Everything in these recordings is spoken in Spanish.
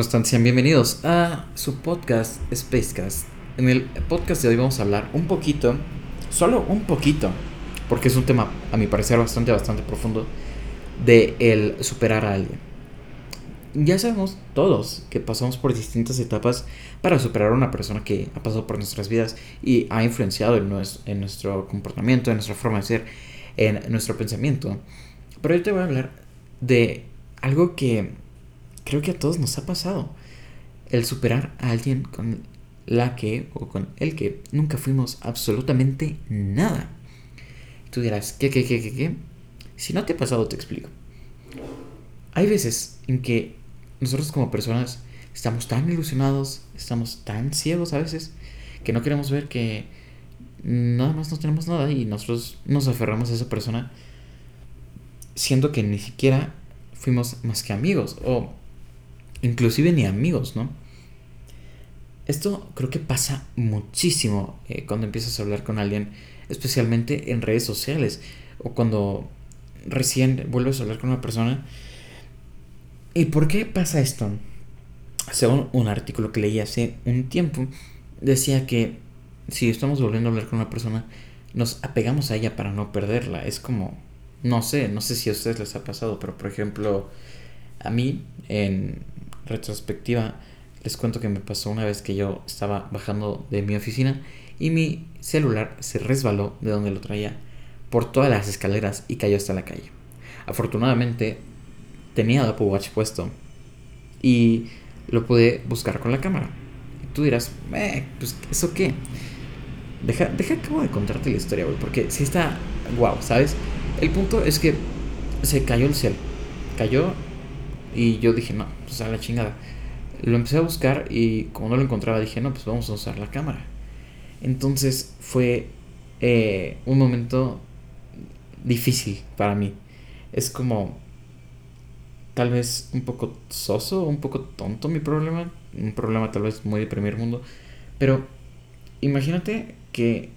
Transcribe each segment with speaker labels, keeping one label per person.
Speaker 1: Sean bienvenidos a su podcast Spacecast. En el podcast de hoy vamos a hablar un poquito, solo un poquito, porque es un tema a mi parecer bastante, bastante profundo, de el superar a alguien. Ya sabemos todos que pasamos por distintas etapas para superar a una persona que ha pasado por nuestras vidas y ha influenciado en, en nuestro comportamiento, en nuestra forma de ser, en nuestro pensamiento. Pero hoy te voy a hablar de algo que creo que a todos nos ha pasado. El superar a alguien con la que o con el que nunca fuimos absolutamente nada. Tú dirás, ¿qué, qué, qué, qué, qué? Si no te ha pasado, te explico. Hay veces en que nosotros como personas estamos tan ilusionados, estamos tan ciegos a veces, que no queremos ver que nada más no tenemos nada y nosotros nos aferramos a esa persona siendo que ni siquiera fuimos más que amigos o inclusive ni amigos, ¿no? Esto creo que pasa muchísimo eh, cuando empiezas a hablar con alguien, especialmente en redes sociales o cuando recién vuelves a hablar con una persona. ¿Y por qué pasa esto? Según un artículo que leí hace un tiempo, decía que si estamos volviendo a hablar con una persona, nos apegamos a ella para no perderla. Es como, no sé, no sé si a ustedes les ha pasado, pero por ejemplo, a mí en retrospectiva, les cuento que me pasó una vez que yo estaba bajando de mi oficina y mi celular se resbaló de donde lo traía por todas las escaleras y cayó hasta la calle. Afortunadamente tenía el Apple Watch puesto y lo pude buscar con la cámara. tú dirás, eh, pues ¿eso qué? Deja, deja acabo de contarte la historia, güey, porque si está guau, ¿sabes? El punto es que se cayó el cel. Cayó y yo dije, no, pues a la chingada. Lo empecé a buscar y como no lo encontraba dije, no, pues vamos a usar la cámara. Entonces fue eh, un momento difícil para mí. Es como tal vez un poco soso, un poco tonto mi problema. Un problema tal vez muy de primer mundo. Pero imagínate que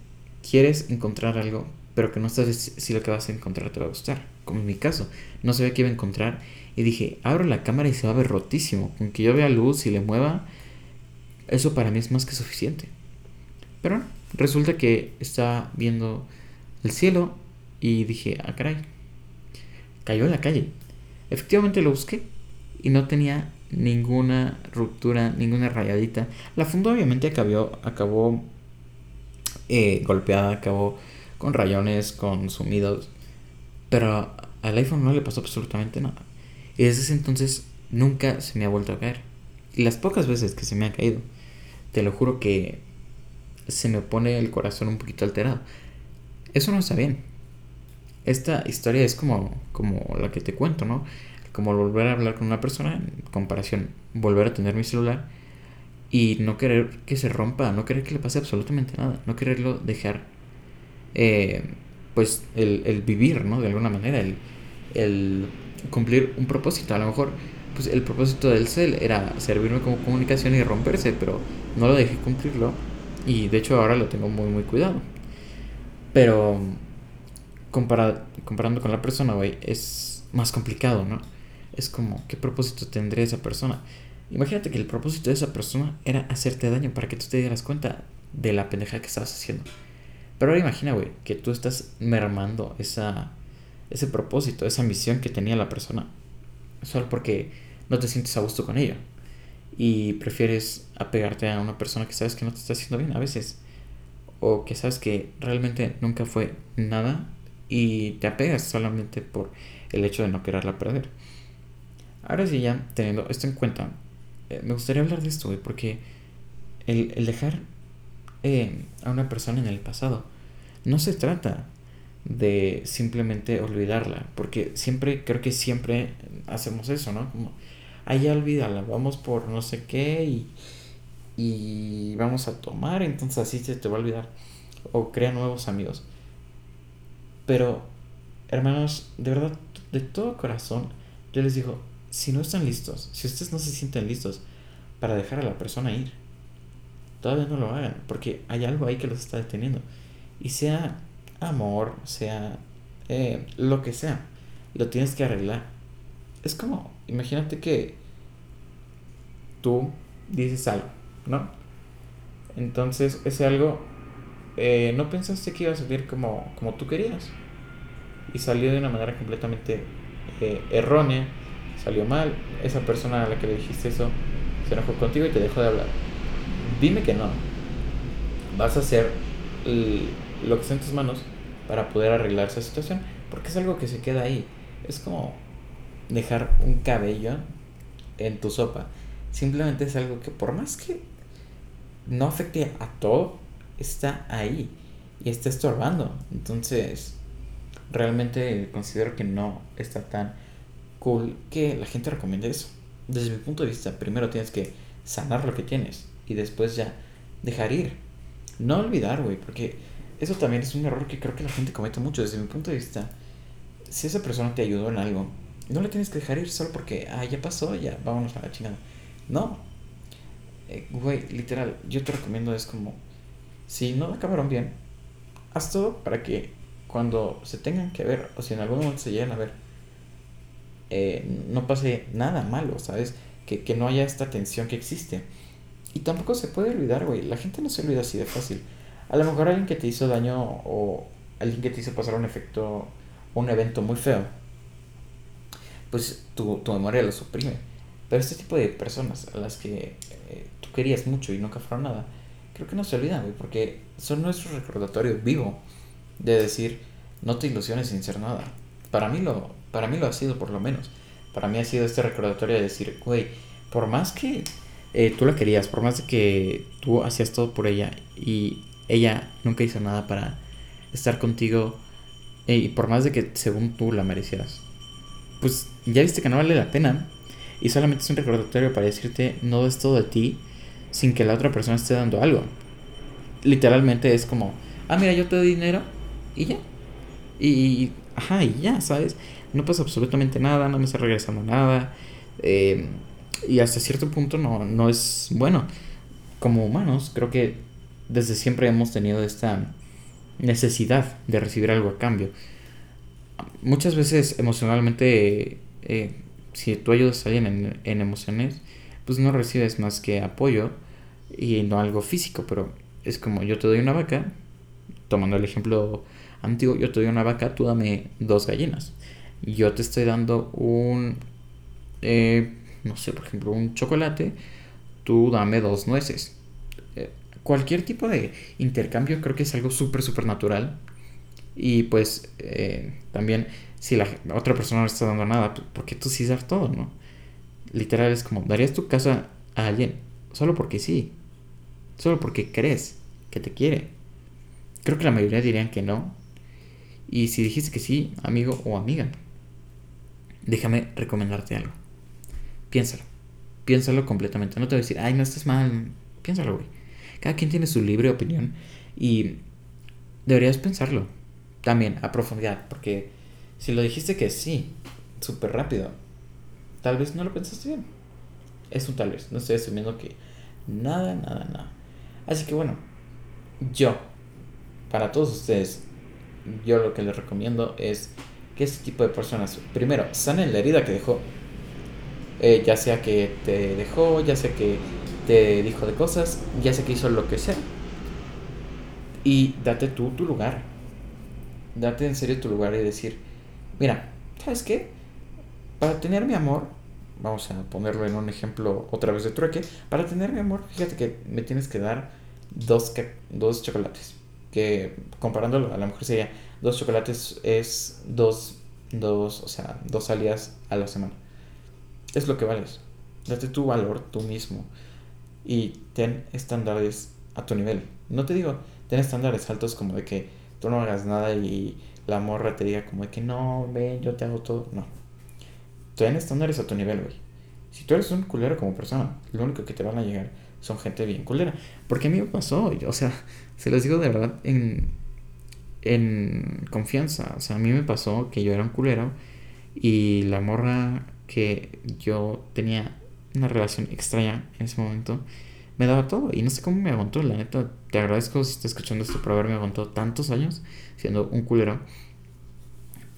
Speaker 1: quieres encontrar algo, pero que no sabes si lo que vas a encontrar te va a gustar. Como en mi caso, no sabía qué iba a encontrar y dije, abro la cámara y se va a ver rotísimo. Con que yo vea luz y le mueva, eso para mí es más que suficiente. Pero resulta que estaba viendo el cielo y dije, ah, caray, cayó en la calle. Efectivamente lo busqué y no tenía ninguna ruptura, ninguna rayadita. La funda obviamente acabó, acabó eh, golpeada, acabó con rayones, con sumidos. Pero al iPhone no le pasó absolutamente nada. Y desde ese entonces nunca se me ha vuelto a caer. Y las pocas veces que se me ha caído, te lo juro que se me pone el corazón un poquito alterado. Eso no está bien. Esta historia es como, como la que te cuento, ¿no? Como volver a hablar con una persona, en comparación, volver a tener mi celular y no querer que se rompa, no querer que le pase absolutamente nada, no quererlo dejar, eh, pues, el, el, vivir, ¿no? De alguna manera, el, el cumplir un propósito. A lo mejor pues el propósito del cel era servirme como comunicación y romperse, pero no lo dejé cumplirlo y de hecho ahora lo tengo muy muy cuidado. Pero comparando con la persona, güey, es más complicado, ¿no? Es como, ¿qué propósito tendría esa persona? Imagínate que el propósito de esa persona era hacerte daño para que tú te dieras cuenta de la pendeja que estabas haciendo. Pero ahora imagina, güey, que tú estás mermando esa ese propósito, esa misión que tenía la persona. Solo porque no te sientes a gusto con ella. Y prefieres apegarte a una persona que sabes que no te está haciendo bien a veces. O que sabes que realmente nunca fue nada y te apegas solamente por el hecho de no quererla perder. Ahora sí, ya teniendo esto en cuenta, eh, me gustaría hablar de esto, porque el, dejar eh, a una persona en el pasado no se trata de simplemente olvidarla, porque siempre, creo que siempre hacemos eso, ¿no? Como, ay, ya olvídala, vamos por no sé qué y, y vamos a tomar, entonces así se te va a olvidar. O crea nuevos amigos. Pero, hermanos, de verdad, de todo corazón, yo les digo, si no están listos, si ustedes no se sienten listos para dejar a la persona ir, todavía no lo hagan, porque hay algo ahí que los está deteniendo. Y sea amor, sea eh, lo que sea, lo tienes que arreglar. Es como, imagínate que tú dices algo, ¿no? Entonces ese algo eh, no pensaste que iba a salir como, como tú querías. Y salió de una manera completamente eh, errónea, salió mal. Esa persona a la que le dijiste eso se enojó contigo y te dejó de hablar. Dime que no. Vas a hacer lo que está en tus manos para poder arreglar esa situación. Porque es algo que se queda ahí. Es como dejar un cabello en tu sopa. Simplemente es algo que por más que no afecte a todo, está ahí y está estorbando. Entonces, realmente considero que no está tan cool que la gente recomiende eso. Desde mi punto de vista, primero tienes que sanar lo que tienes y después ya dejar ir. No olvidar, güey, porque eso también es un error que creo que la gente comete mucho. Desde mi punto de vista, si esa persona te ayudó en algo, no le tienes que dejar ir solo porque, ah, ya pasó, ya, vámonos a la chingada. No. Eh, güey, literal, yo te recomiendo es como, si no acabaron bien, haz todo para que cuando se tengan que ver, o si en algún momento se lleguen a ver, eh, no pase nada malo, ¿sabes? Que, que no haya esta tensión que existe. Y tampoco se puede olvidar, güey. La gente no se olvida así de fácil. A lo mejor alguien que te hizo daño o alguien que te hizo pasar un efecto, un evento muy feo, pues tu, tu memoria lo suprime. Pero este tipo de personas a las que eh, tú querías mucho y nunca fueron nada, creo que no se olvidan, güey, porque son nuestro recordatorio vivo de decir, no te ilusiones sin ser nada. Para mí lo, para mí lo ha sido por lo menos. Para mí ha sido este recordatorio de decir, güey, por más que eh, tú la querías, por más de que tú hacías todo por ella y ella nunca hizo nada para estar contigo eh, y por más de que según tú la merecieras, pues ya viste que no vale la pena y solamente es un recordatorio para decirte no des todo de ti sin que la otra persona esté dando algo. Literalmente es como, ah, mira, yo te doy dinero y ya. Y, ajá, y ya, ¿sabes? No pasa absolutamente nada, no me está regresando nada. Eh, y hasta cierto punto no, no es bueno. Como humanos, creo que desde siempre hemos tenido esta necesidad de recibir algo a cambio. Muchas veces emocionalmente, eh, si tú ayudas a alguien en, emociones, pues no recibes más que apoyo y no algo físico, pero es como yo te doy una vaca, tomando el ejemplo antiguo, yo te doy una vaca, tú dame dos gallinas. Yo te estoy dando un, eh, no sé, por ejemplo, un chocolate, tú dame dos nueces. Cualquier tipo de intercambio creo que es algo súper, súper natural. Y pues eh, también si la otra persona no está dando nada, pues, porque tú sí das todo, ¿no? Literal es como, darías tu casa a alguien solo porque sí, solo porque crees que te quiere. Creo que la mayoría dirían que no. Y si dijiste que sí, amigo o amiga, déjame recomendarte algo. Piénsalo. Piénsalo completamente. No te voy a decir, ay, no estás mal. Piénsalo, güey. Cada quien tiene su libre opinión y deberías pensarlo también a profundidad. Porque si lo dijiste que sí, súper rápido, tal vez no lo pensaste bien. Es un tal vez. No estoy asumiendo que nada, nada, nada. Así que bueno, yo, para todos ustedes, yo lo que les recomiendo es que este tipo de personas, primero, sanen la herida que dejó eh, ya sea que te dejó, ya sea que te dijo de cosas, ya sea que hizo lo que sea. Y date tú tu lugar. Date en serio tu lugar y decir, mira, ¿sabes qué? Para tener mi amor, vamos a ponerlo en un ejemplo otra vez de trueque, para tener mi amor, fíjate que me tienes que dar dos, dos chocolates. Que comparándolo, a lo mejor sería dos chocolates es dos, dos, o sea, dos salidas a la semana es lo que vales. Date tu valor tú mismo y ten estándares a tu nivel. No te digo, ten estándares altos como de que tú no hagas nada y la morra te diga como de que no, ven, yo te hago todo. No. Ten estándares a tu nivel, güey. Si tú eres un culero como persona, lo único que te van a llegar son gente bien culera. Porque a mí me pasó, o sea, se los digo de verdad en, en confianza. O sea, a mí me pasó que yo era un culero y la morra que yo tenía una relación extraña en ese momento, me daba todo. Y no sé cómo me aguantó, la neta. Te agradezco si estás escuchando esto por haberme aguantado tantos años siendo un culero.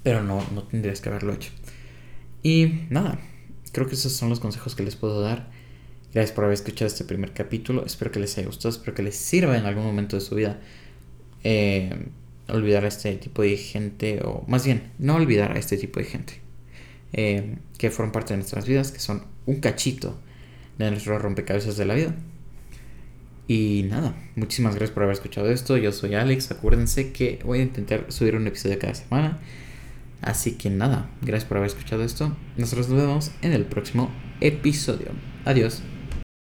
Speaker 1: Pero no, no tendrías que haberlo hecho. Y nada, creo que esos son los consejos que les puedo dar. Gracias por haber escuchado este primer capítulo. Espero que les haya gustado, espero que les sirva en algún momento de su vida. Eh, olvidar a este tipo de gente, o más bien, no olvidar a este tipo de gente. Eh, que fueron parte de nuestras vidas, que son un cachito de nuestro rompecabezas de la vida. Y nada, muchísimas gracias por haber escuchado esto. Yo soy Alex. Acuérdense que voy a intentar subir un episodio cada semana. Así que nada, gracias por haber escuchado esto. Nosotros nos vemos en el próximo episodio. Adiós.